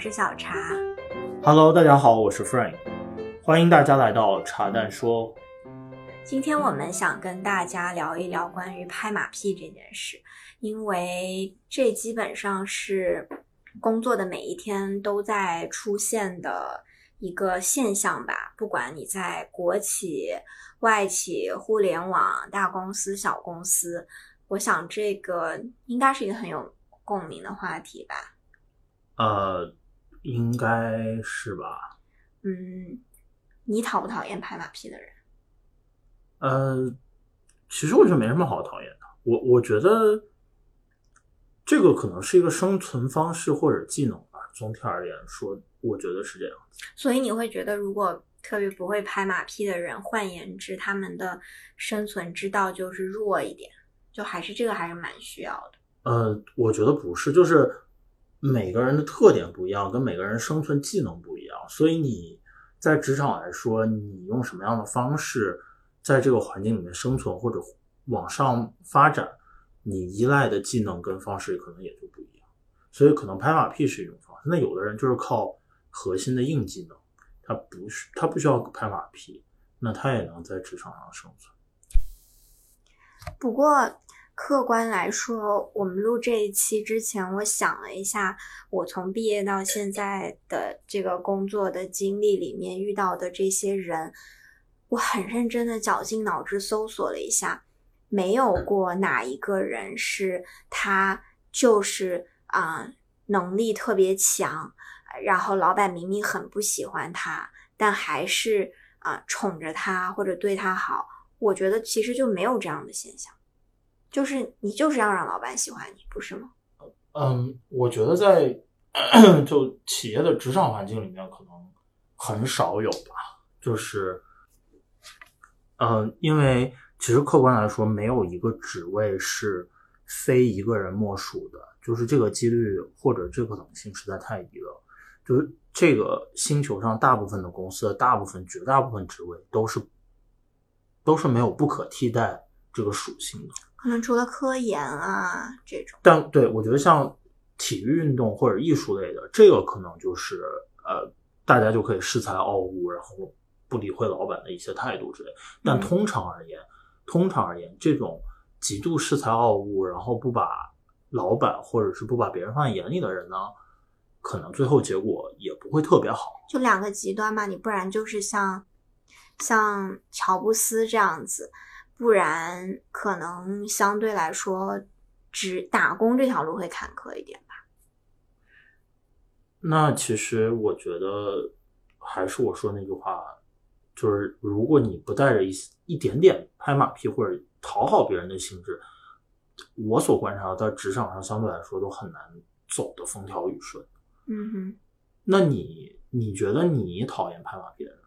是小茶。Hello，大家好，我是 Frank，欢迎大家来到茶蛋说。今天我们想跟大家聊一聊关于拍马屁这件事，因为这基本上是工作的每一天都在出现的一个现象吧。不管你在国企、外企、互联网、大公司、小公司，我想这个应该是一个很有共鸣的话题吧。呃，应该是吧。嗯，你讨不讨厌拍马屁的人？呃，其实我觉得没什么好讨厌的。我我觉得这个可能是一个生存方式或者技能吧。总体而言说，我觉得是这样。所以你会觉得，如果特别不会拍马屁的人，换言之，他们的生存之道就是弱一点，就还是这个还是蛮需要的。呃，我觉得不是，就是每个人的特点不一样，跟每个人生存技能不一样，所以你在职场来说，你用什么样的方式在这个环境里面生存或者往上发展，你依赖的技能跟方式可能也就不一样。所以可能拍马屁是一种方式，那有的人就是靠核心的硬技能，他不是他不需要拍马屁，那他也能在职场上生存。不过。客观来说，我们录这一期之前，我想了一下，我从毕业到现在的这个工作的经历里面遇到的这些人，我很认真的绞尽脑汁搜索了一下，没有过哪一个人是他就是啊、能力特别强，然后老板明明很不喜欢他，但还是啊、宠着他或者对他好。我觉得其实就没有这样的现象。就是你就是要让老板喜欢你，不是吗？嗯，我觉得在 就企业的职场环境里面，可能很少有吧。就是，嗯，因为其实客观来说，没有一个职位是非一个人莫属的，就是这个几率或者这个可能性实在太低了。就是这个星球上大部分的公司大部分、绝大部分职位都是都是没有不可替代这个属性的。可能除了科研啊这种，但对我觉得像体育运动或者艺术类的，这个可能就是呃，大家就可以恃才傲物，然后不理会老板的一些态度之类。但通常而言，嗯、通常而言，这种极度恃才傲物，然后不把老板或者是不把别人放在眼里的人呢，可能最后结果也不会特别好。就两个极端嘛，你不然就是像像乔布斯这样子。不然，可能相对来说，只打工这条路会坎坷一点吧。那其实我觉得，还是我说那句话，就是如果你不带着一一点点拍马屁或者讨好别人的性质，我所观察到在职场上相对来说都很难走的风调雨顺。嗯哼，那你你觉得你讨厌拍马屁的人？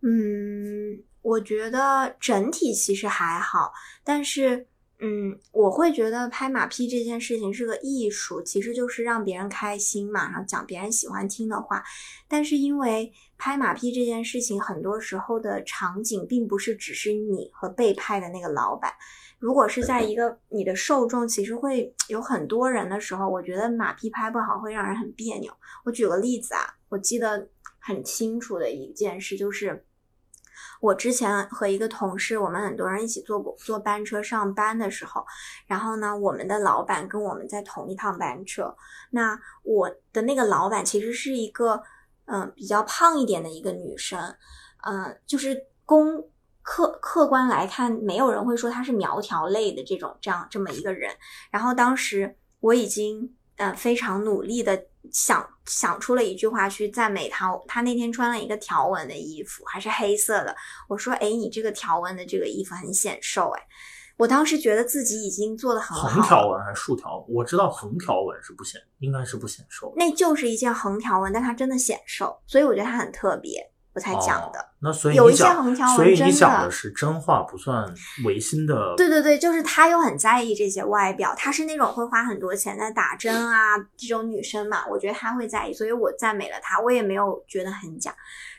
嗯。我觉得整体其实还好，但是，嗯，我会觉得拍马屁这件事情是个艺术，其实就是让别人开心嘛，然后讲别人喜欢听的话。但是因为拍马屁这件事情，很多时候的场景并不是只是你和被拍的那个老板。如果是在一个你的受众其实会有很多人的时候，我觉得马屁拍不好会让人很别扭。我举个例子啊，我记得很清楚的一件事就是。我之前和一个同事，我们很多人一起坐过坐班车上班的时候，然后呢，我们的老板跟我们在同一趟班车。那我的那个老板其实是一个嗯、比较胖一点的一个女生，嗯、就是公客客观来看，没有人会说她是苗条类的这种这样这么一个人。然后当时我已经呃非常努力的。想想出了一句话去赞美他，他那天穿了一个条纹的衣服，还是黑色的。我说：“哎，你这个条纹的这个衣服很显瘦。哎，我当时觉得自己已经做的很好。横条纹还是豎條紋？我知道横条纹是不显，应该是不显瘦。那就是一件横条纹，但它真的显瘦，所以我觉得它很特別。我才讲的，哦、那所以有一些橫條紋，所以你讲的是真话，不算违心的。对对对，就是她又很在意这些外表，她是那种会花很多钱在打针啊这种女生嘛，我觉得她会在意，所以我赞美了她，我也没有觉得很假。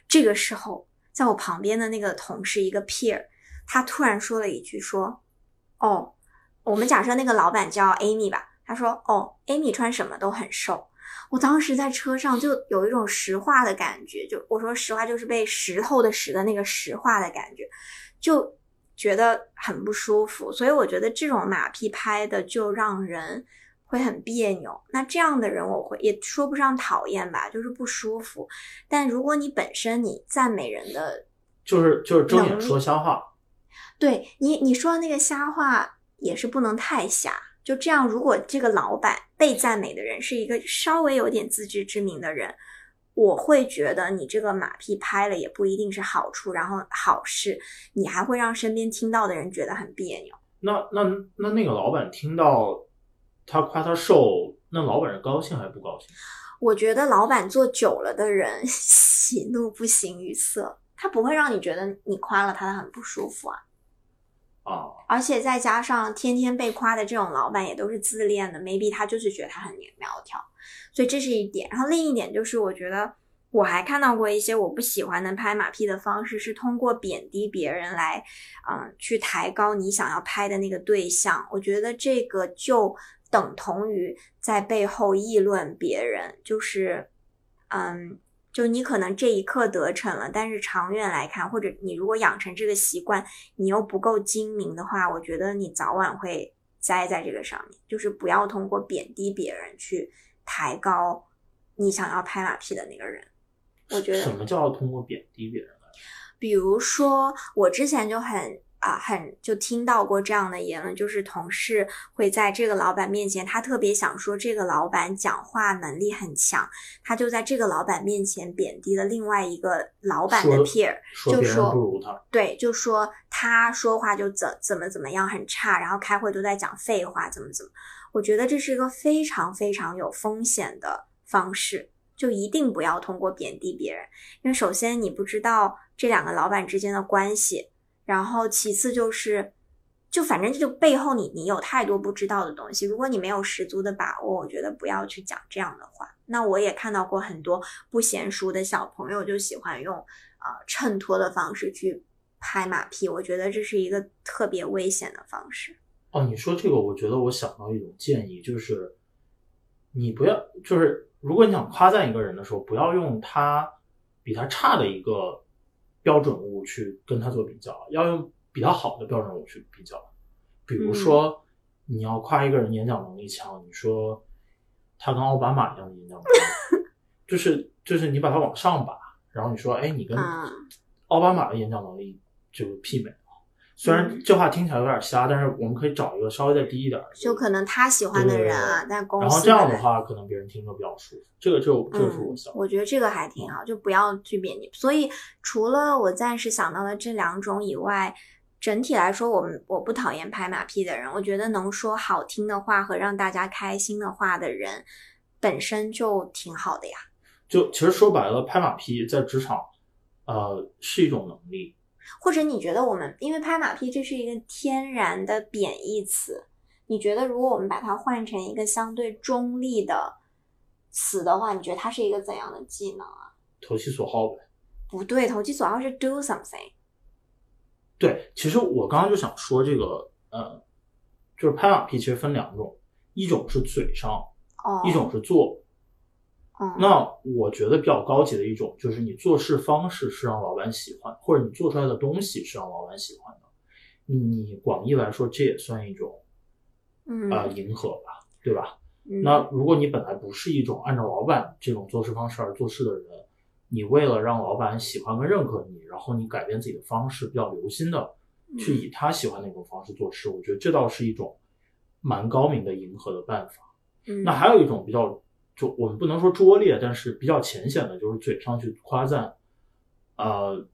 这个时候，在我旁边的那个同事一个 peer，他突然说了一句说：“哦，我们假设那个老板叫 Amy 吧，他说：哦，Amy 穿什么都很瘦。”我当时在车上就有一种石化的感觉，就我说实话，就是被石头的石的那个石化的感觉，就觉得很不舒服。所以我觉得这种马屁拍的就让人会很别扭。那这样的人我会也说不上讨厌吧，就是不舒服。但如果你本身你赞美人的，就是就是睁眼说瞎话，对你你说的那个瞎话也是不能太瞎。就这样，如果这个老板被赞美的人是一个稍微有点自知之明的人，我会觉得你这个马屁拍了也不一定是好处，然后好事，你还会让身边听到的人觉得很别扭。那那那那个老板听到他夸他瘦，那老板是高兴还是不高兴？我觉得老板做久了的人 喜怒不形于色，他不会让你觉得你夸了他他很不舒服啊。而且再加上天天被夸的这种老板也都是自恋的，maybe 他就是觉得他很苗条，所以这是一点。然后另一点就是，我觉得我还看到过一些我不喜欢的拍马屁的方式，是通过贬低别人来，嗯，去抬高你想要拍的那个对象。我觉得这个就等同于在背后议论别人，就是，嗯。就你可能这一刻得逞了，但是长远来看，或者你如果养成这个习惯，你又不够精明的话，我觉得你早晚会栽在这个上面。就是不要通过贬低别人去抬高你想要拍马屁的那个人。我觉得什么叫通过贬低别人呢？比如说，我之前就很。啊，很就听到过这样的言论，就是同事会在这个老板面前，他特别想说这个老板讲话能力很强，他就在这个老板面前贬低了另外一个老板的 peer，就说不如他，对，就说他说话就怎怎么怎么样很差，然后开会都在讲废话，怎么怎么，我觉得这是一个非常非常有风险的方式，就一定不要通过贬低别人，因为首先你不知道这两个老板之间的关系。然后其次就是，就反正就背后你你有太多不知道的东西，如果你没有十足的把握，我觉得不要去讲这样的话。那我也看到过很多不娴熟的小朋友就喜欢用呃衬托的方式去拍马屁，我觉得这是一个特别危险的方式。哦，你说这个，我觉得我想到一种建议，就是你不要，就是如果你想夸赞一个人的时候，不要用他比他差的一个。标准物去跟他做比较，要用比较好的标准物去比较。比如说，你要夸一个人演讲能力强，你说他跟奥巴马一样的演讲能力，就是就是你把他往上拔，然后你说，哎，你跟奥巴马的演讲能力就媲美。虽然这话听起来有点瞎，但是我们可以找一个稍微再低一点，就可能他喜欢的人啊，但公司然后这样的话，可能别人听着比较舒服。这个就就是我想，我觉得这个还挺好，就不要去贬低。所以除了我暂时想到的这两种以外，整体来说，我们我不讨厌拍马屁的人。我觉得能说好听的话和让大家开心的话的人，本身就挺好的呀。就其实说白了，拍马屁在职场，呃，是一种能力。或者你觉得我们因为拍马屁这是一个天然的贬义词，你觉得如果我们把它换成一个相对中立的词的话，你觉得它是一个怎样的技能啊？投其所好呗。不对，投其所好是 do something。对，其实我刚刚就想说这个，呃，就是拍马屁其实分两种，一种是嘴上，哦，一种是做。那我觉得比较高级的一种，就是你做事方式是让老板喜欢，或者你做出来的东西是让老板喜欢的。你广义来说，这也算一种，嗯啊，迎合吧，对吧？那如果你本来不是一种按照老板这种做事方式而做事的人，你为了让老板喜欢跟认可你，然后你改变自己的方式，比较留心的去以他喜欢那种方式做事，我觉得这倒是一种蛮高明的迎合的办法。嗯，那还有一种比较。就我们不能说拙劣，但是比较浅显的，就是嘴上去夸赞，呃，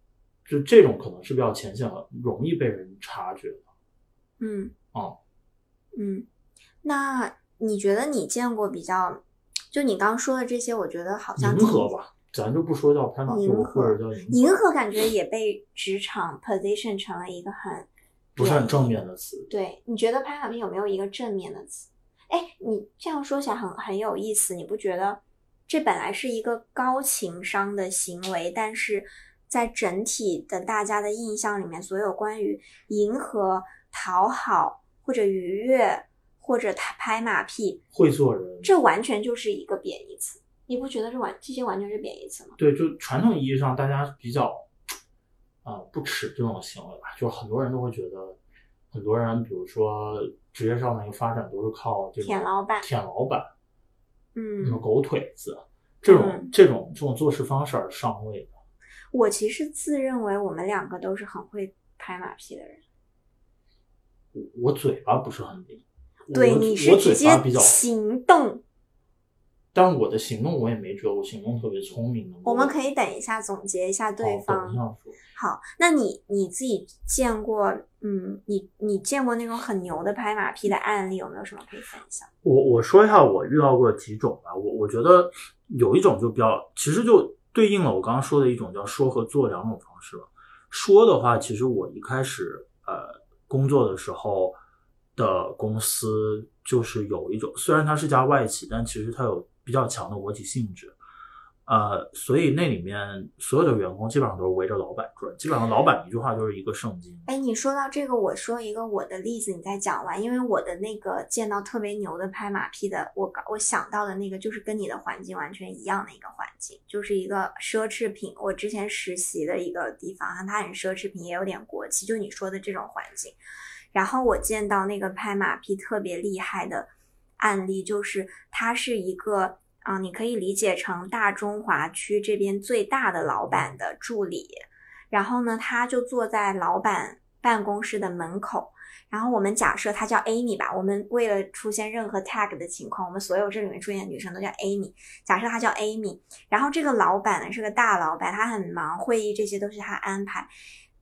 就这种可能是比较浅显的，容易被人察觉的。嗯，哦，嗯，那你觉得你见过比较，就你刚说的这些，我觉得好像迎合吧，咱就不说叫拍马屁，或者叫迎合，感觉也被职场 position 成了一个很不是很正面的词。对，你觉得拍马屁有没有一个正面的词？哎，你这样说起来很很有意思，你不觉得这本来是一个高情商的行为，但是在整体的大家的印象里面，所有关于迎合、讨好或者愉悦，或者他拍马屁，会做人，这完全就是一个贬义词。你不觉得这完这些完全是贬义词吗？对，就传统意义上大家比较啊、不耻这种行为吧，就是很多人都会觉得，很多人比如说职业上的一个发展都是靠这个舔老板舔老板，嗯，什么，狗腿子，这种、嗯这种这种做事方式而上位的。我其实自认为我们两个都是很会拍马屁的人。我我嘴巴不是很灵，对，你是我直接行动。但我的行动我也没觉得我行动特别聪明的。我们可以等一下总结一下对好等方一。下说。好，那你你自己见过，嗯，你你见过那种很牛的拍马屁的案例，有没有什么可以分享？我我说一下我遇到过几种吧，我我觉得有一种就比较，其实就对应了我刚刚说的一种叫说和做两种方式吧。说的话，其实我一开始呃工作的时候的公司就是有一种，虽然它是家外企，但其实它有比较强的国企性质。呃，所以那里面所有的员工基本上都是围着老板转，基本上老板一句话就是一个圣经。哎，你说到这个，我说一个我的例子，你再讲完。因为我的那个见到特别牛的拍马屁的，我我想到的那个就是跟你的环境完全一样的一个环境，就是一个奢侈品。我之前实习的一个地方啊，它很奢侈品，也有点国企，就你说的这种环境。然后我见到那个拍马屁特别厉害的案例，就是他是一个啊、你可以理解成大中华区这边最大的老板的助理。然后呢，他就坐在老板办公室的门口。然后我们假设他叫 Amy 吧，我们为了出现任何 tag 的情况，我们所有这里面出现的女生都叫 Amy。假设他叫 Amy，然后这个老板呢是个大老板，他很忙，会议这些都是他安排。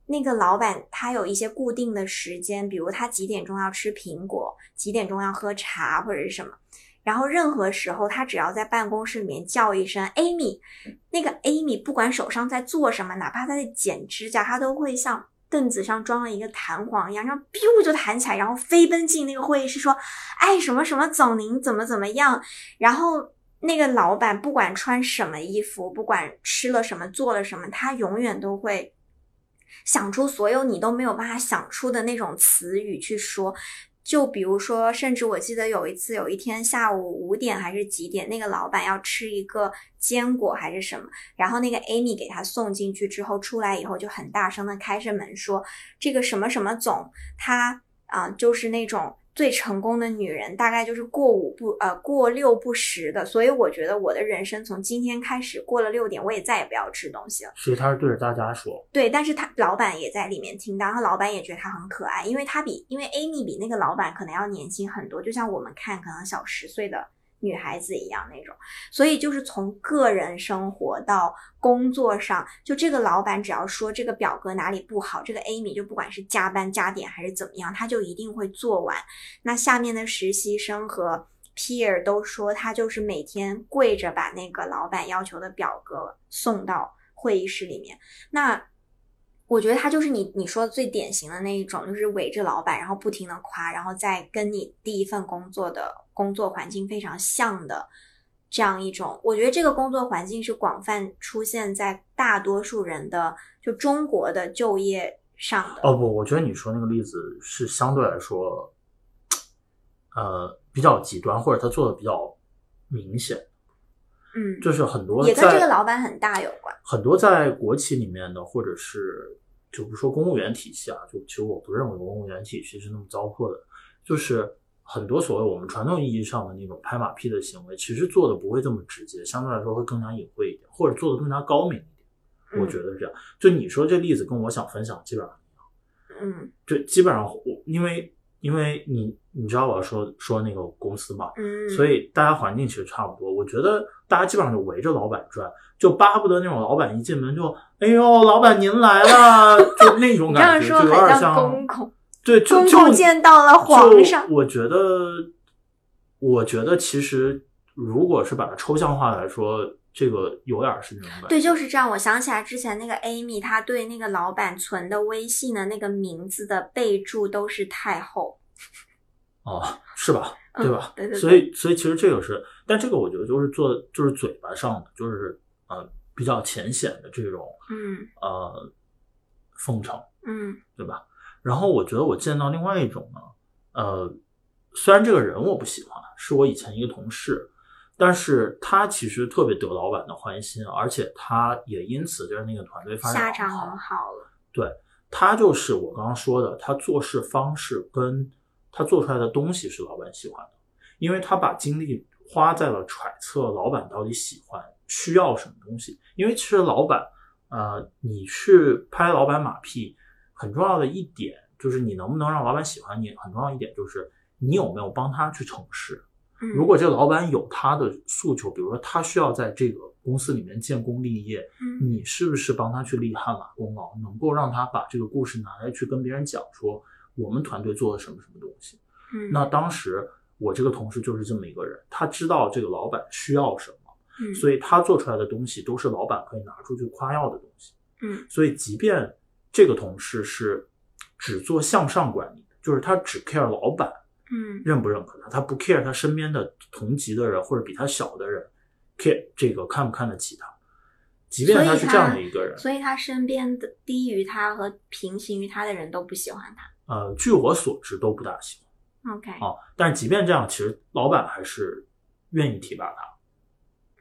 那个老板他有一些固定的时间，比如他几点钟要吃苹果，几点钟要喝茶或者是什么。然后任何时候，他只要在办公室里面叫一声 Amy，那个 Amy 不管手上在做什么，哪怕他在剪指甲，他都会像凳子上装了一个弹簧一样，然后 biu 就弹起来，然后飞奔进那个会议室说：“哎，什么什么总您怎么怎么样？”然后那个老板不管穿什么衣服，不管吃了什么，做了什么，他永远都会想出所有你都没有办法想出的那种词语去说。就比如说，甚至我记得有一次，有一天下午五点还是几点，那个老板要吃一个坚果还是什么，然后那个 Amy 给他送进去之后，出来以后就很大声的开着门说：“这个什么什么总，他啊、就是那种最成功的女人，大概就是过五不呃过六不食的。所以我觉得我的人生从今天开始过了六点，我也再也不要吃东西了。所以他是对着大家说，对，但是他老板也在里面听到，然后老板也觉得他很可爱，因为他比因为 Amy 比那个老板可能要年轻很多，就像我们看可能小十岁的女孩子一样那种，所以就是从个人生活到工作上，就这个老板只要说这个表格哪里不好，这个 Amy 就不管是加班加点还是怎么样，他就一定会做完。那下面的实习生和 peer 都说他就是每天跪着把那个老板要求的表格送到会议室里面。那我觉得他就是你你说的最典型的那一种，就是围着老板，然后不停的夸，然后再跟你第一份工作的工作环境非常像的这样一种。我觉得这个工作环境是广泛出现在大多数人的就中国的就业上的。哦不，我觉得你说那个例子是相对来说，呃，比较极端，或者他做的比较明显，嗯，就是很多也跟这个老板很大有关。很多在国企里面的，或者是就不说公务员体系啊，就其实我不认为公务员体系是那么糟粕的，就是很多所谓我们传统意义上的那种拍马屁的行为，其实做的不会这么直接，相对来说会更加隐晦一点，或者做的更加高明一点。我觉得，是这样。就你说这例子跟我想分享基本上一样嗯就基本上我因为因为你你知道我要说说那个公司嘛，嗯，所以大家环境其实差不多。我觉得大家基本上就围着老板转，就巴不得那种老板一进门就哎呦老板您来了，就那种感觉，有点像公公，对，就公就公见到了皇上我觉得，我觉得其实如果是把它抽象化来说，这个有点是那种感觉。对，就是这样。我想起来之前那个 Amy，她对那个老板存的微信的那个名字的备注都是太后，哦，是吧？嗯对吧？对对对所以，所以其实这个是，但这个我觉得就是做，就是嘴巴上的，就是呃比较浅显的这种嗯呃奉承，嗯对吧？然后我觉得我见到另外一种呢，呃，虽然这个人我不喜欢，是我以前一个同事，但是他其实特别得老板的欢心，而且他也因此就是那个团队发展下场很好了。对他就是我刚刚说的，他做事方式跟他做出来的东西是老板喜欢的，因为他把精力花在了揣测老板到底喜欢需要什么东西。因为其实老板，呃，你去拍老板马屁，很重要的一点就是你能不能让老板喜欢你，很重要一点就是你有没有帮他去成事。嗯，如果这个老板有他的诉求，比如说他需要在这个公司里面建功立业，嗯你是不是帮他去立汗马功劳，能够让他把这个故事拿来去跟别人讲，说我们团队做了什么什么东西？嗯，那当时我这个同事就是这么一个人，他知道这个老板需要什么，嗯所以他做出来的东西都是老板可以拿出去夸耀的东西。嗯所以即便这个同事是只做向上管理，就是他只 care 老板嗯认不认可他，他不 care 他身边的同级的人或者比他小的人 care 这个看不看得起他。即便他是这样的一个人，所以他身边的低于他和平行于他的人都不喜欢他。呃，据我所知都不大喜欢。OK，啊，但是即便这样，其实老板还是愿意提拔他。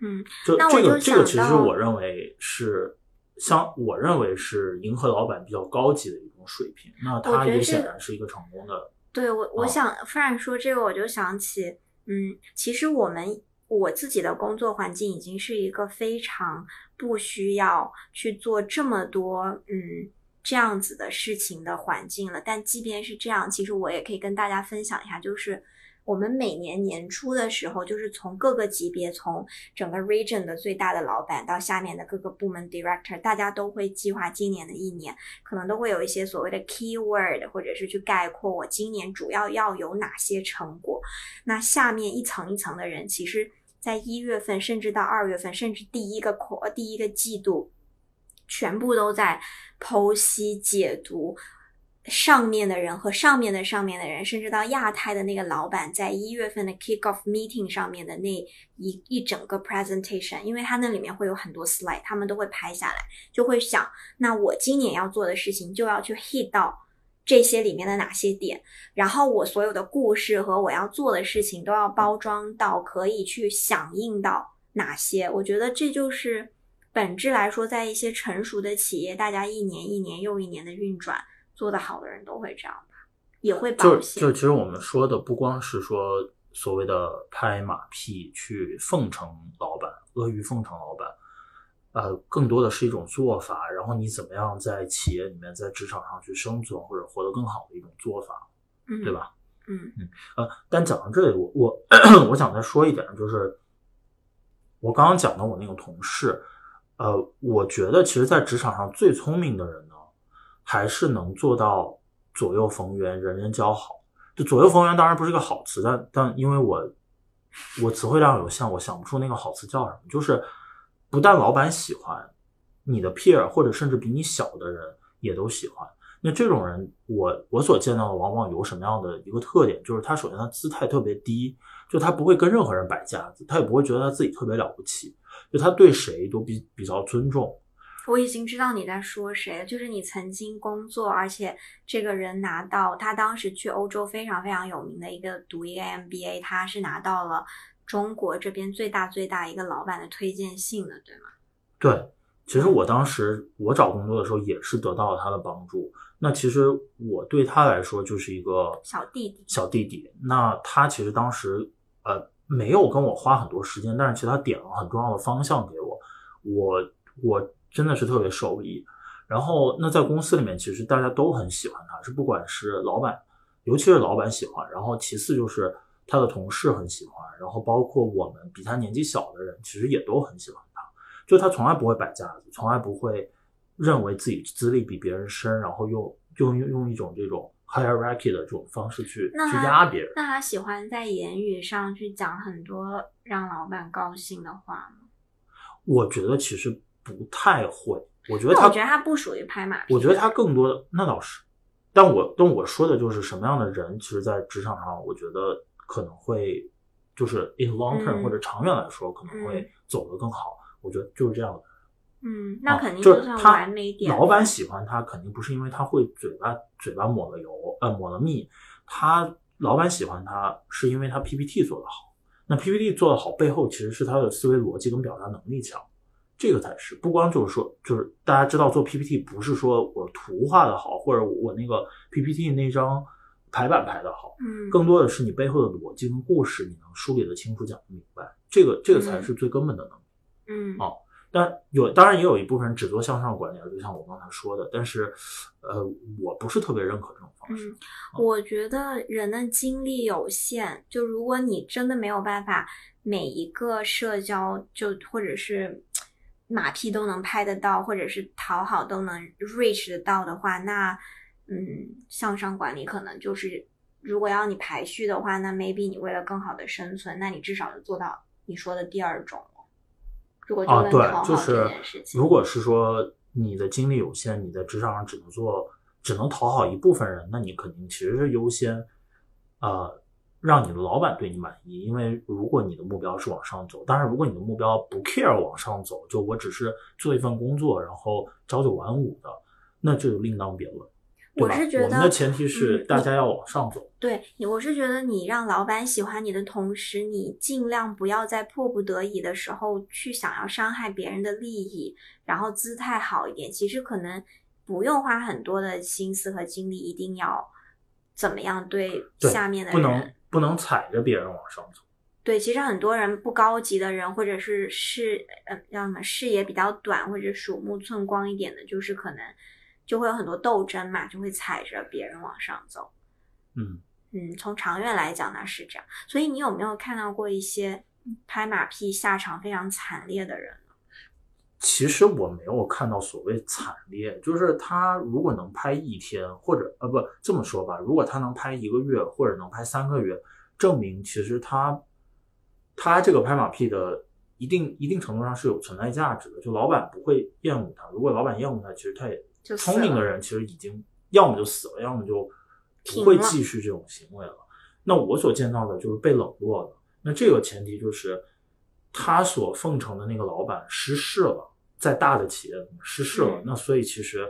嗯就那我就这个这个，想到其实我认为是像，我认为是迎合老板比较高级的一种水平。那我他也显然是一个成功的。对我，我哦想忽然说这个，我就想起，嗯，其实我们我自己的工作环境已经是一个非常不需要去做这么多，嗯，这样子的事情的环境了。但即便是这样，其实我也可以跟大家分享一下，就是我们每年年初的时候，就是从各个级别，从整个 region 的最大的老板到下面的各个部门 director，大家都会计划今年的一年。可能都会有一些所谓的 keyword，或者是去概括我今年主要要有哪些成果。那下面一层一层的人，其实在一月份，甚至到二月份，甚至第一个 q 第一个季度，全部都在剖析解读。上面的人和上面的上面的人，甚至到亚太的那个老板，在一月份的 kick off meeting 上面的那一一整个 presentation，因为它那里面会有很多 slide，他们都会拍下来，就会想，那我今年要做的事情就要去 hit 到这些里面的哪些点，然后我所有的故事和我要做的事情都要包装到可以去响应到哪些。我觉得这就是本质来说，在一些成熟的企业，大家一年一年又一年的运转。做得好的人都会这样吧，也会保就险。就其实我们说的不光是说所谓的拍马屁去奉承老板、阿谀奉承老板，呃，更多的是一种做法，然后你怎么样在企业里面、在职场上去生存或者活得更好的一种做法，嗯，对？吧？嗯呃，但讲到这里，我我 我想再说一点，就是我刚刚讲的我那个同事，呃，我觉得其实，在职场上最聪明的人呢，还是能做到左右逢源、人人交好。就左右逢源当然不是个好词，但但因为我我词汇量有限，我想不出那个好词叫什么。就是不但老板喜欢你的 peer，或者甚至比你小的人也都喜欢。那这种人，我我所见到的往往有什么样的一个特点？就是他首先他姿态特别低，就他不会跟任何人摆架子，他也不会觉得他自己特别了不起，就他对谁都比比较尊重。我已经知道你在说谁了，就是你曾经工作，而且这个人拿到他当时去欧洲非常非常有名的一个读一个 MBA，他是拿到了中国这边最大最大一个老板的推荐信的，对吗？对，其实我当时我找工作的时候也是得到了他的帮助。那其实我对他来说就是一个小弟弟小弟弟。那他其实当时呃没有跟我花很多时间，但是其实他点了很重要的方向给我，我我真的是特别受益。然后那在公司里面，其实大家都很喜欢他，是不管是老板，尤其是老板喜欢，然后其次就是他的同事很喜欢，然后包括我们比他年纪小的人，其实也都很喜欢他。就他从来不会摆架子，从来不会认为自己资历比别人深，然后用用用用一种这种 hierarchy 的这种方式去去压别人。那他喜欢在言语上去讲很多让老板高兴的话吗？我觉得其实不太会，我觉得他我觉得他不属于拍马屁。我觉得他更多的那倒是，但我但我说的就是什么样的人，其实，在职场上，我觉得可能会就是 in long term、嗯或者长远来说，可能会嗯走得更好。我觉得就是这样的。嗯，那啊肯定就是他完美点。老板喜欢他，肯定不是因为他会嘴巴嘴巴抹了油，呃，抹了蜜。他老板喜欢他是因为他 PPT 做得好，那 PPT 做得好背后其实是他的思维逻辑跟表达能力强，这个才是不光就是说就是大家知道做 PPT 不是说我图画的好，或者我那个 PPT 那张排版排的好，嗯，更多的是你背后的逻辑跟故事你能梳理的清楚，讲得明白，这个这个才是最根本的能力。嗯哦但有当然也有一部分人只做向上管理，就像我刚才说的，但是呃，我不是特别认可这种方式。嗯，我觉得人的精力有限，就如果你真的没有办法每一个社交就或者是马屁都能拍得到，或者是讨好都能 reach 得到的话，那嗯，向上管理可能就是如果要你排序的话，那 maybe 你为了更好的生存，那你至少就做到你说的第二种。如果就啊，能讨对，好这就是如果是说你的精力有限，你在职场上只能做，只能讨好一部分人，那你肯定其实是优先，呃，让你的老板对你满意。因为如果你的目标是往上走，当然如果你的目标不 care 往上走，就我只是做一份工作，然后朝九晚五的，那这就另当别论。对吧我是觉得我们的前提是嗯大家要往上走。对你，我是觉得你让老板喜欢你的同时，你尽量不要在迫不得已的时候去想要伤害别人的利益，然后姿态好一点。其实可能不用花很多的心思和精力，一定要怎么样对对下面的不能人。不能踩着别人往上走。对，其实很多人不高级的人，或者是视呃叫什么视野比较短，或者鼠目寸光一点的，就是可能就会有很多斗争嘛，就会踩着别人往上走。嗯，嗯，从长远来讲呢是这样，所以你有没有看到过一些拍马屁下场非常惨烈的人？其实我没有看到所谓惨烈，就是他如果能拍一天，或者呃不这么说吧，如果他能拍一个月，或者能拍三个月，证明其实他他这个拍马屁的一定一定程度上是有存在价值的，就老板不会厌恶他。如果老板厌恶他，其实他也聪明的人其实已经要么就死了，要么就不会继续这种行为了。那我所见到的就是被冷落的。那这个前提就是他所奉承的那个老板失势了，在大的企业失势了。嗯那所以其实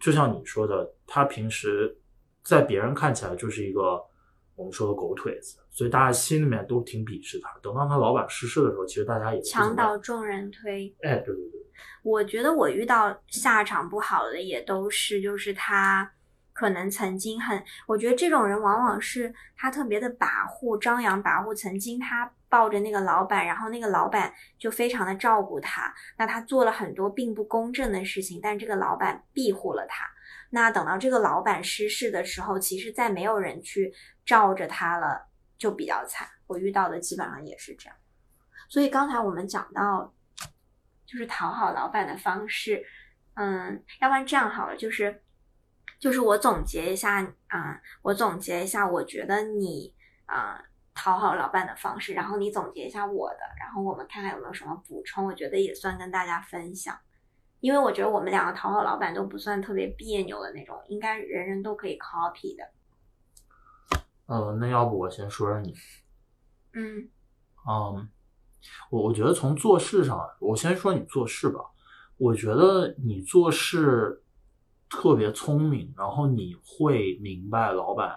就像你说的，他平时在别人看起来就是一个我们说的狗腿子，所以大家心里面都挺鄙视他。等到他老板失势的时候，其实大家也不怎么墙倒众人推。哎，对对对，我觉得我遇到下场不好的也都是，就是他可能曾经很，我觉得这种人往往是他特别的跋扈，张扬跋扈。曾经他抱着那个老板，然后那个老板就非常的照顾他，那他做了很多并不公正的事情，但这个老板庇护了他。那等到这个老板失势的时候，其实再没有人去罩着他了，就比较惨。我遇到的基本上也是这样。所以刚才我们讲到，就是讨好老板的方式，嗯，要不然这样好了，就是就是我总结一下，啊，我总结一下，我觉得你啊、呃讨好老板的方式，然后你总结一下我的，然后我们看看有没有什么补充，我觉得也算跟大家分享。因为我觉得我们两个讨好老板都不算特别别扭的那种，应该人人都可以 copy 的。呃，那要不我先说说你。嗯嗯，我我觉得从做事上，我先说你做事吧。我觉得你做事特别聪明，然后你会明白老板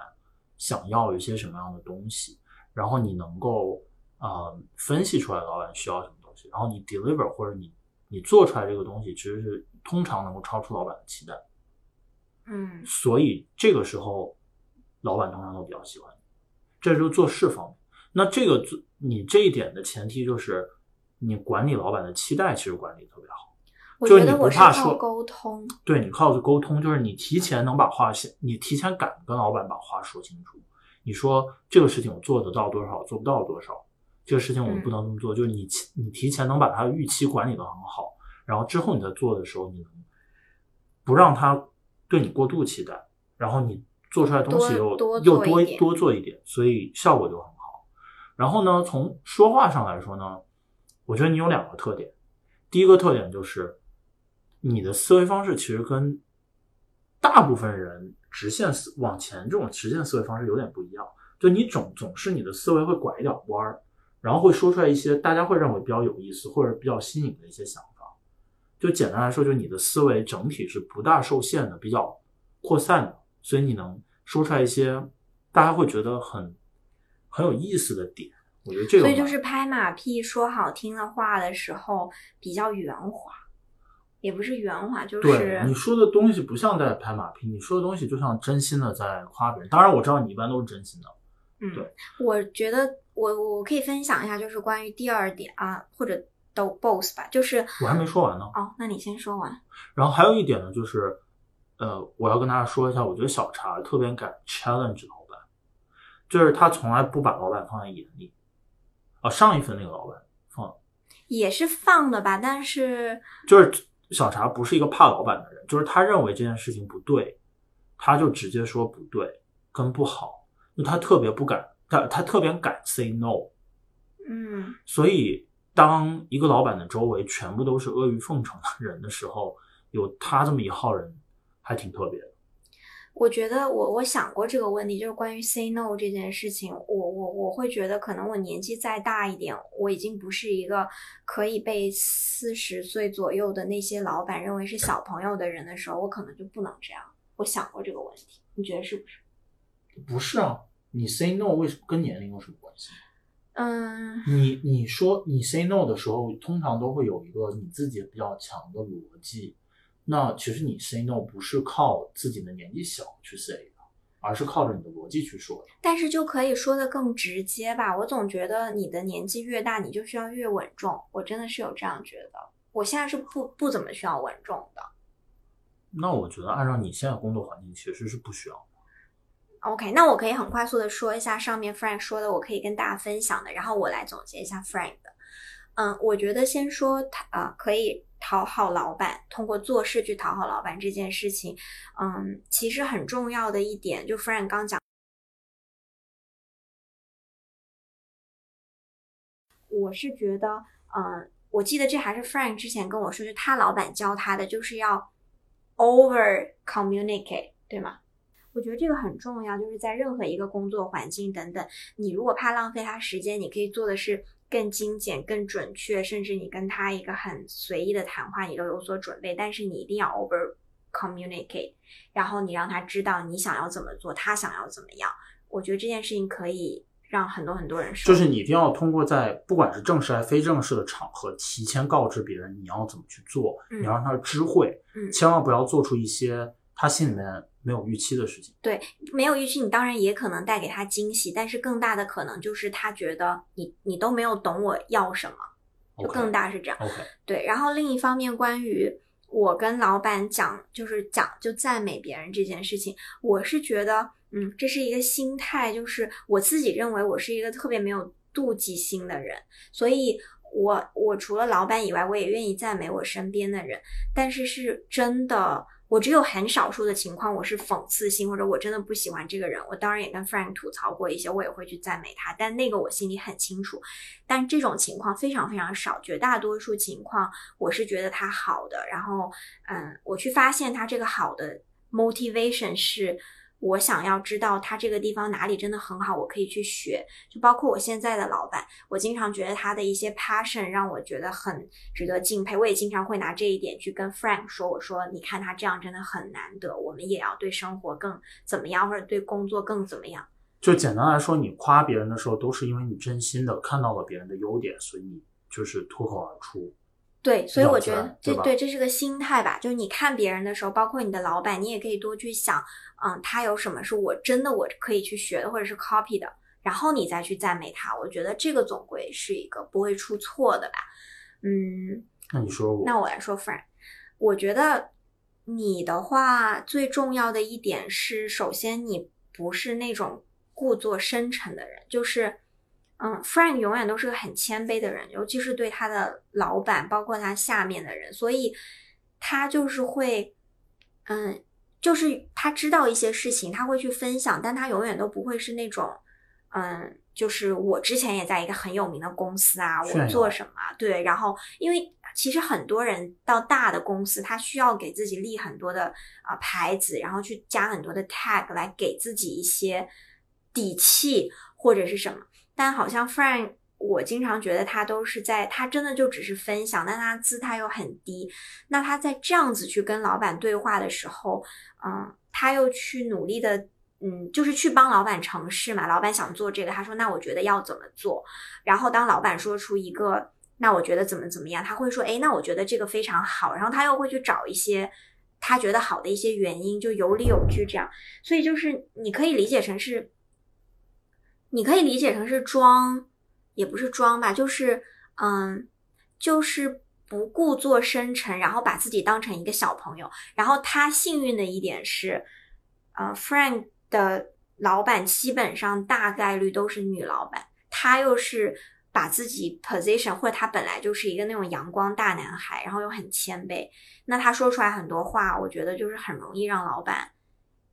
想要一些什么样的东西，然后你能够呃分析出来老板需要什么东西，然后你 deliver 或者你你做出来这个东西，其实是通常能够超出老板的期待，嗯所以这个时候老板通常都比较喜欢你。这就是做事方面。那这个做你这一点的前提就是你管理老板的期待，其实管理特别好。我就是你觉得我是不怕说靠沟通，对你靠着沟通，就是你提前能把话先，你提前敢跟老板把话说清楚。你说这个事情我做得到多少，做不到多少，这个事情我们不能这么做，就是你提你提前能把他预期管理的很好，然后之后你在做的时候，你能不让他对你过度期待，然后你做出来的东西又又多多做一点，所以效果就很好。然后呢，从说话上来说呢，我觉得你有两个特点，第一个特点就是你的思维方式其实跟大部分人直线思往前这种直线思维方式有点不一样，就你总总是你的思维会拐一点弯儿，然后会说出来一些大家会认为比较有意思或者比较新颖的一些想法。就简单来说，就是你的思维整体是不大受限的，比较扩散的，所以你能说出来一些大家会觉得很很有意思的点。我觉得这个所以就是拍马屁说好听的话的时候比较圆滑，也不是圆滑，就对是你说的东西不像在拍马屁，你说的东西就像真心的在夸别人。当然我知道你一般都是真心的，嗯对，我觉得我我可以分享一下，就是关于第二点啊，或者都 both 吧，就是我还没说完呢。哦，那你先说完。然后还有一点呢，就是呃，我要跟大家说一下，我觉得小茶特别敢 challenge 老板，就是他从来不把老板放在眼里。啊，上一份那个老板放，也是放的吧，但是就是小茶不是一个怕老板的人，就是他认为这件事情不对，他就直接说不对跟不好，就他特别不敢，他他特别敢 say no，嗯，所以当一个老板的周围全部都是阿谀奉承的人的时候，有他这么一号人，还挺特别的。我觉得我我想过这个问题，就是关于 say no 这件事情，我我我会觉得，可能我年纪再大一点，我已经不是一个可以被四十岁左右的那些老板认为是小朋友的人的时候，我可能就不能这样。我想过这个问题，你觉得是不是？不是啊，你 say no 为什么跟年龄有什么关系？嗯，你你说你 say no 的时候，通常都会有一个你自己比较强的逻辑。那其实你 say no 不是靠自己的年纪小去 say 的，而是靠着你的逻辑去说的。但是就可以说的更直接吧。我总觉得你的年纪越大，你就需要越稳重。我真的是有这样觉得。我现在是不不怎么需要稳重的。那我觉得按照你现在工作环境，其实是不需要的。OK，那我可以很快速的说一下上面 Frank 说的，我可以跟大家分享的，然后我来总结一下 Frank 的。嗯，我觉得先说他呃，可以讨好老板，通过做事去讨好老板这件事情，嗯，其实很重要的一点，就 Frank 刚讲，我是觉得，嗯，我记得这还是 Frank 之前跟我说，是他老板教他的，就是要 over communicate，对吗？我觉得这个很重要，就是在任何一个工作环境等等，你如果怕浪费他时间，你可以做的是更精简、更准确，甚至你跟他一个很随意的谈话，你都有所准备，但是你一定要 over communicate，然后你让他知道你想要怎么做，他想要怎么样。我觉得这件事情可以让很多很多人受就是你一定要通过在不管是正式还是非正式的场合，提前告知别人你要怎么去做，嗯你要让他知会，嗯千万不要做出一些他心里面没有预期的事情。对没有预期，你当然也可能带给他惊喜，但是更大的可能就是他觉得你你都没有懂我要什么，就更大是这样。对，然后另一方面，关于我跟老板讲，就是讲就赞美别人这件事情，我是觉得，嗯，这是一个心态，就是我自己认为我是一个特别没有妒忌心的人，所以我我除了老板以外，我也愿意赞美我身边的人，但是是真的。我只有很少数的情况，我是讽刺性，或者我真的不喜欢这个人。我当然也跟 Frank 吐槽过一些，我也会去赞美他，但那个我心里很清楚。但这种情况非常非常少，绝大多数情况我是觉得他好的，然后嗯，我去发现他这个好的 motivation 是我想要知道他这个地方哪里真的很好，我可以去学。就包括我现在的老板，我经常觉得他的一些 passion 让我觉得很值得敬佩。我也经常会拿这一点去跟 Frank 说，我说你看他这样真的很难得，我们也要对生活更怎么样，或者对工作更怎么样。就简单来说，你夸别人的时候，都是因为你真心的看到了别人的优点，所以你就是脱口而出。对，所以我觉得这对对这是个心态吧，就是你看别人的时候，包括你的老板，你也可以多去想，嗯，他有什么是我真的我可以去学的，或者是 copy 的，然后你再去赞美他。我觉得这个总归是一个不会出错的吧。嗯，那你说我，那我来说 f r i e n d 我觉得你的话最重要的一点是，首先你不是那种故作深沉的人，就是，嗯，Frank 永远都是个很谦卑的人，尤其是对他的老板，包括他下面的人，所以他就是会，嗯，就是他知道一些事情，他会去分享，但他永远都不会是那种，嗯，就是我之前也在一个很有名的公司啊，我做什么啊，对，然后因为其实很多人到大的公司，他需要给自己立很多的啊、牌子，然后去加很多的 tag 来给自己一些底气或者是什么。但好像 Frank，我经常觉得他都是在，他真的就只是分享，但他姿态又很低。那他在这样子去跟老板对话的时候，嗯，他又去努力的嗯，就是去帮老板成事嘛。老板想做这个，他说那我觉得要怎么做？然后当老板说出一个那我觉得怎么怎么样，他会说哎，那我觉得这个非常好。然后他又会去找一些他觉得好的一些原因，就有理有据这样。所以就是你可以理解成是，你可以理解成是装，也不是装吧，就是嗯，就是不故作深沉，然后把自己当成一个小朋友。然后他幸运的一点是，呃，Frank。的老板基本上大概率都是女老板，他又是把自己 position 或者他本来就是一个那种阳光大男孩，然后又很谦卑，那他说出来很多话，我觉得就是很容易让老板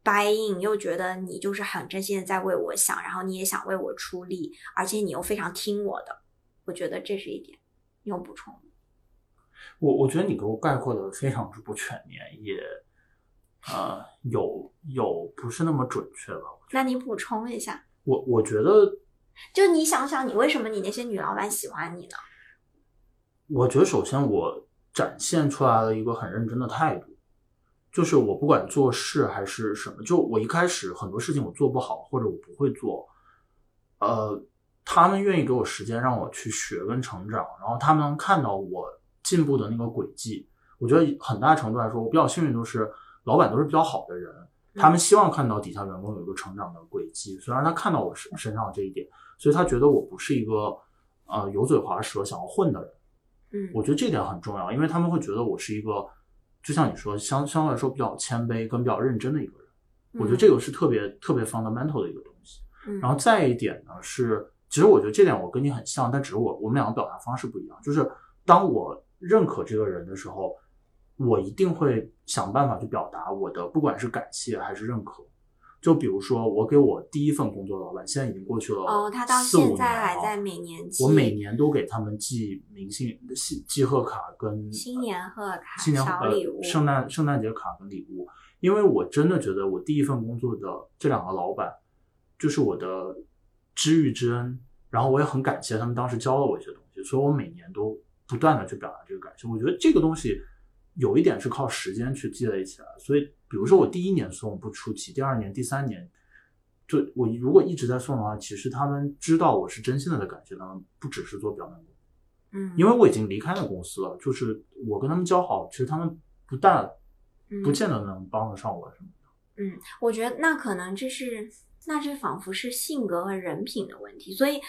buy in，又觉得你就是很真心的在为我想，然后你也想为我出力，而且你又非常听我的，我觉得这是一点。你有补充吗？我我觉得你给我概括的非常之不全面，也。呃，有有不是那么准确吧？那你补充一下。我我觉得，就你想想，你为什么你那些女老板喜欢你呢？我觉得首先我展现出来了一个很认真的态度，就是我不管做事还是什么，就我一开始很多事情我做不好或者我不会做，呃，他们愿意给我时间让我去学跟成长，然后他们能看到我进步的那个轨迹。我觉得很大程度来说，我比较幸运，就是。老板都是比较好的人，他们希望看到底下员工有一个成长的轨迹。虽然他看到我身身上这一点，所以他觉得我不是一个呃油嘴滑舌想要混的人。嗯，我觉得这点很重要，因为他们会觉得我是一个，就像你说相相对来说比较谦卑跟比较认真的一个人。我觉得这个是特别特别 fundamental 的一个东西。然后再一点呢是，其实我觉得这点我跟你很像，但只是我我们两个表达方式不一样。就是当我认可这个人的时候。我一定会想办法去表达我的，不管是感谢还是认可。就比如说，我给我第一份工作的老板，现在已经过去了哦，他到现在还在每年寄，我每年都给他们寄明信、寄寄贺卡跟新年贺卡、新年小礼物、圣诞圣诞节卡跟礼物。因为我真的觉得，我第一份工作的这两个老板就是我的知遇之恩，然后我也很感谢他们当时教了我一些东西，所以我每年都不断的去表达这个感谢。我觉得这个东西。有一点是靠时间去积累起来，所以比如说我第一年送不出奇，第二年、第三年，就我如果一直在送的话，其实他们知道我是真心的在感谢他们，不只是做表面功。嗯，因为我已经离开了公司了，就是我跟他们交好，其实他们不但不见得能帮得上我什么的。嗯，我觉得那可能这是那这仿佛是性格和人品的问题，所以。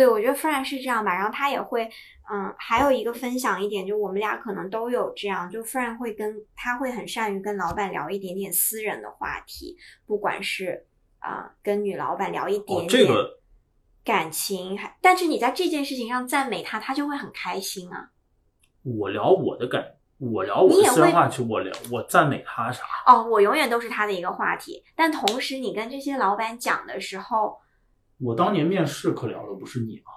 对，我觉得 Frank 是这样吧，然后他也会，嗯，还有一个分享一点，就我们俩可能都有这样，就 Frank 会跟他会很善于跟老板聊一点点私人的话题，不管是啊跟女老板聊一点点感情，还但是你在这件事情上赞美他，他就会很开心啊。我聊我的感，我聊我的私人话题，我聊我赞美他啥？哦，我永远都是他的一个话题，但同时你跟这些老板讲的时候。我当年面试可聊的不是你啊，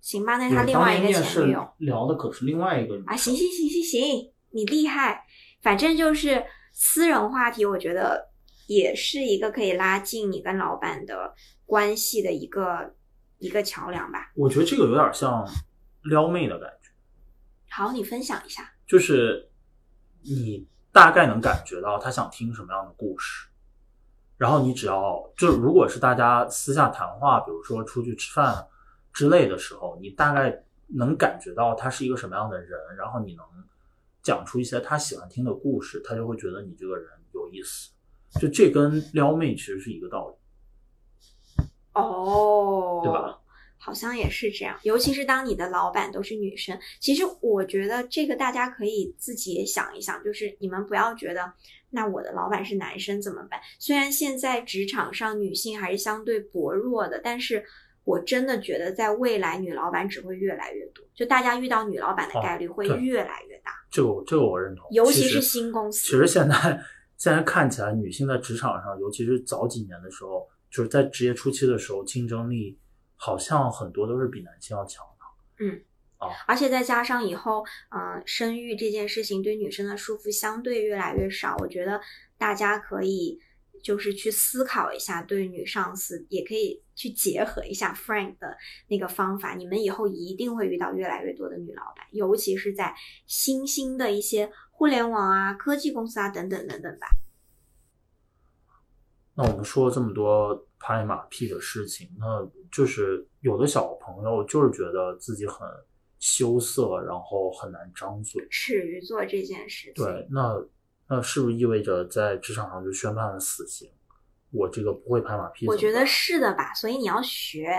行吧，那是他另外一个前女友聊的可是另外一个啊，行行行行行，你厉害，反正就是私人话题，我觉得也是一个可以拉近你跟老板的关系的一个一个桥梁吧。我觉得这个有点像撩妹的感觉。好，你分享一下，就是你大概能感觉到他想听什么样的故事。然后你只要就如果是大家私下谈话，比如说出去吃饭之类的时候，你大概能感觉到他是一个什么样的人，然后你能讲出一些他喜欢听的故事，他就会觉得你这个人有意思。就这跟撩妹其实是一个道理。哦，对吧？好像也是这样，尤其是当你的老板都是女生。其实我觉得这个大家可以自己也想一想，就是你们不要觉得。那我的老板是男生怎么办？虽然现在职场上女性还是相对薄弱的，但是我真的觉得在未来女老板只会越来越多，就大家遇到女老板的概率会越来越大。这个这个我认同，尤其是新公司。其实现在现在看起来，女性在职场上，尤其是早几年的时候，就是在职业初期的时候，竞争力好像很多都是比男性要强的。嗯。而且再加上以后，嗯，生育这件事情对女生的束缚相对越来越少，我觉得大家可以就是去思考一下，对女上司也可以去结合一下 Frank 的那个方法，你们以后一定会遇到越来越多的女老板，尤其是在新兴的一些互联网啊、科技公司啊等等等等吧。那我们说了这么多拍马屁的事情，那就是有的小朋友就是觉得自己很羞涩，然后很难张嘴，耻于做这件事情。对，那那是不是意味着在职场上就宣判了死刑？我这个不会拍马屁，我觉得是的吧。所以你要学，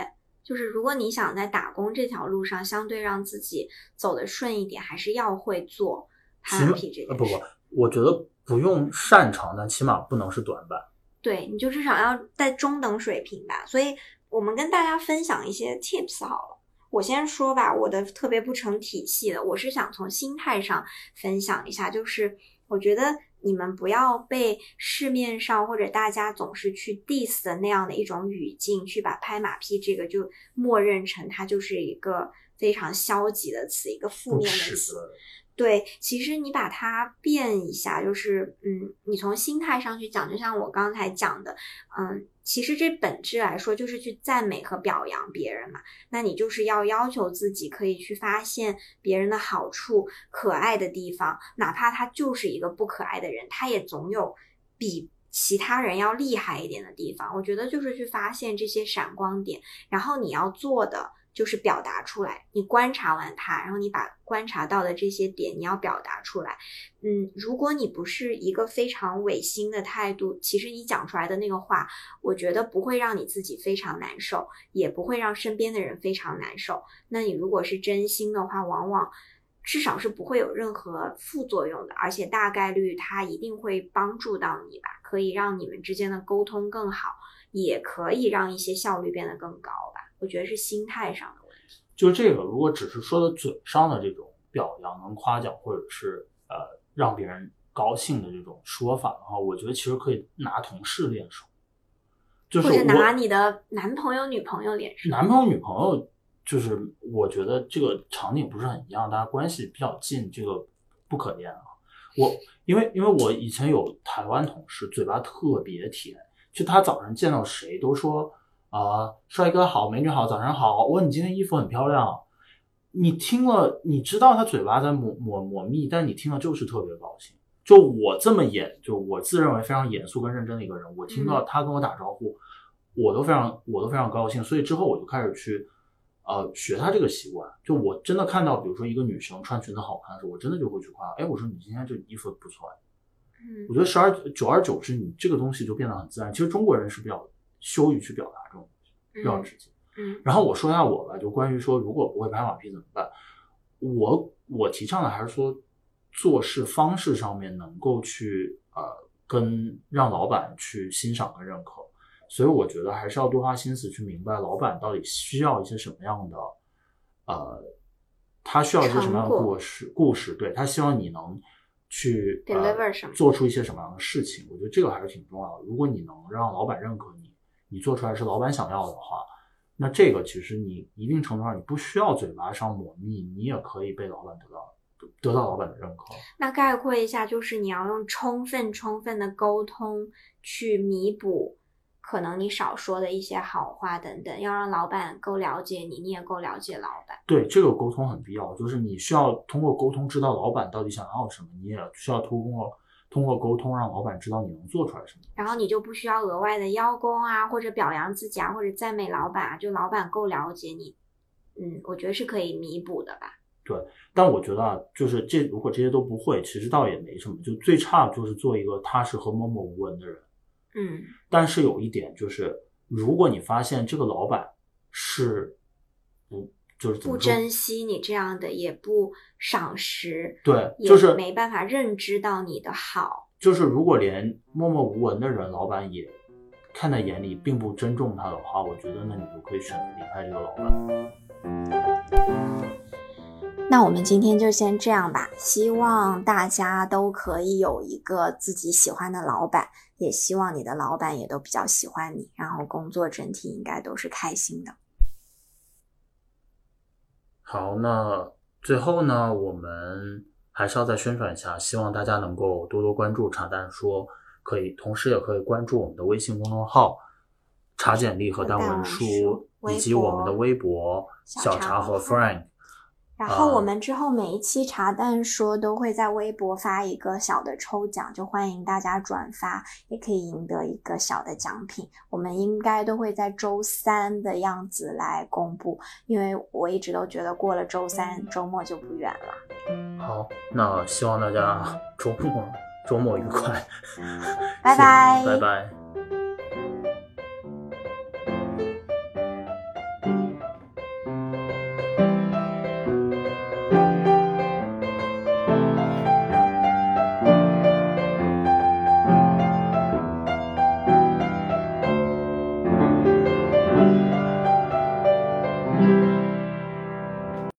就是如果你想在打工这条路上相对让自己走得顺一点，还是要会做拍马屁这件事。不不，我觉得不用擅长，但起码不能是短板。对，你就至少要在中等水平吧。所以我们跟大家分享一些 tips 好了。我先说吧，我的特别不成体系的，我是想从心态上分享一下，就是我觉得。你们不要被市面上或者大家总是去 diss 的那样的一种语境，去把拍马屁这个就默认成它就是一个非常消极的词，一个负面的词。对，其实你把它变一下，就是嗯，你从心态上去讲，就像我刚才讲的，嗯，其实这本质来说就是去赞美和表扬别人嘛。那你就是要要求自己可以去发现别人的好处、可爱的地方，哪怕他就是一个不可爱的人，他也总有比其他人要厉害一点的地方。我觉得就是去发现这些闪光点，然后你要做的。就是表达出来，你观察完他，然后你把观察到的这些点你要表达出来。嗯，如果你不是一个非常违心的态度，其实你讲出来的那个话，我觉得不会让你自己非常难受，也不会让身边的人非常难受。那你如果是真心的话，往往至少是不会有任何副作用的，而且大概率它一定会帮助到你吧，可以让你们之间的沟通更好，也可以让一些效率变得更高吧。我觉得是心态上的问题。就这个，如果只是说的嘴上的这种表扬、能夸奖，或者是呃让别人高兴的这种说法的话，我觉得其实可以拿同事练手，就是或者拿你的男朋友、女朋友练手。男朋友、女朋友，就是我觉得这个场景不是很一样，大家关系比较近，这个不可练啊。我因为因为我以前有台湾同事，嘴巴特别甜，就他早上见到谁都说。啊，帅哥好，美女好，早上好。哇，你今天衣服很漂亮。你听了，你知道他嘴巴在抹抹抹蜜，但你听了就是特别高兴。就我这么严，就我自认为非常严肃跟认真的一个人，我听到他跟我打招呼，我都非常我都非常高兴。所以之后我就开始去呃学他这个习惯。就我真的看到，比如说一个女生穿裙子好看的时候，我真的就会去夸，哎，我说你今天这衣服不错。嗯，我觉得十而久而久之，你这个东西就变得很自然。其实中国人是比较。羞于去表达这种东西，比较直接。嗯，然后我说一下我吧，就关于说如果不会拍马屁怎么办？我我提倡的还是说做事方式上面能够去呃跟让老板去欣赏跟认可，所以我觉得还是要多花心思去明白老板到底需要一些什么样的呃，他需要一些什么样的故事故事，对他希望你能去 deliver 什么，做出一些什么样的事情，我觉得这个还是挺重要的。如果你能让老板认可你。你做出来是老板想要的话，那这个其实你一定程度上你不需要嘴巴上抹蜜，你也可以被老板得到得到老板的认可。那概括一下，就是你要用充分充分的沟通去弥补可能你少说的一些好话等等，要让老板够了解你，你也够了解老板。对，这个沟通很必要，就是你需要通过沟通知道老板到底想要什么，你也需要通过。通过沟通让老板知道你能做出来什么，然后你就不需要额外的邀功啊，或者表扬自己啊，或者赞美老板啊，就老板够了解你，嗯，我觉得是可以弥补的吧。对，但我觉得啊，就是这如果这些都不会，其实倒也没什么，就最差就是做一个踏实和默默无闻的人。嗯，但是有一点就是，如果你发现这个老板是不。就是不珍惜你这样的，也不赏识，对，就是没办法认知到你的好。就是如果连默默无闻的人，老板也看在眼里，并不尊重他的话，我觉得那你就可以选择离开这个老板。那我们今天就先这样吧，希望大家都可以有一个自己喜欢的老板，也希望你的老板也都比较喜欢你，然后工作整体应该都是开心的。好，那最后呢，我们还是要再宣传一下，希望大家能够多多关注茶蛋说，可以，同时也可以关注我们的微信公众号“茶简历和单文书”，以及我们的微博“小茶和 Frank”。然后啊我们之后每一期茶蛋说都会在微博发一个小的抽奖，就欢迎大家转发，也可以赢得一个小的奖品。我们应该都会在周三的样子来公布，因为我一直都觉得过了周三周末就不远了。好，那希望大家周末周末愉快，拜拜，拜拜。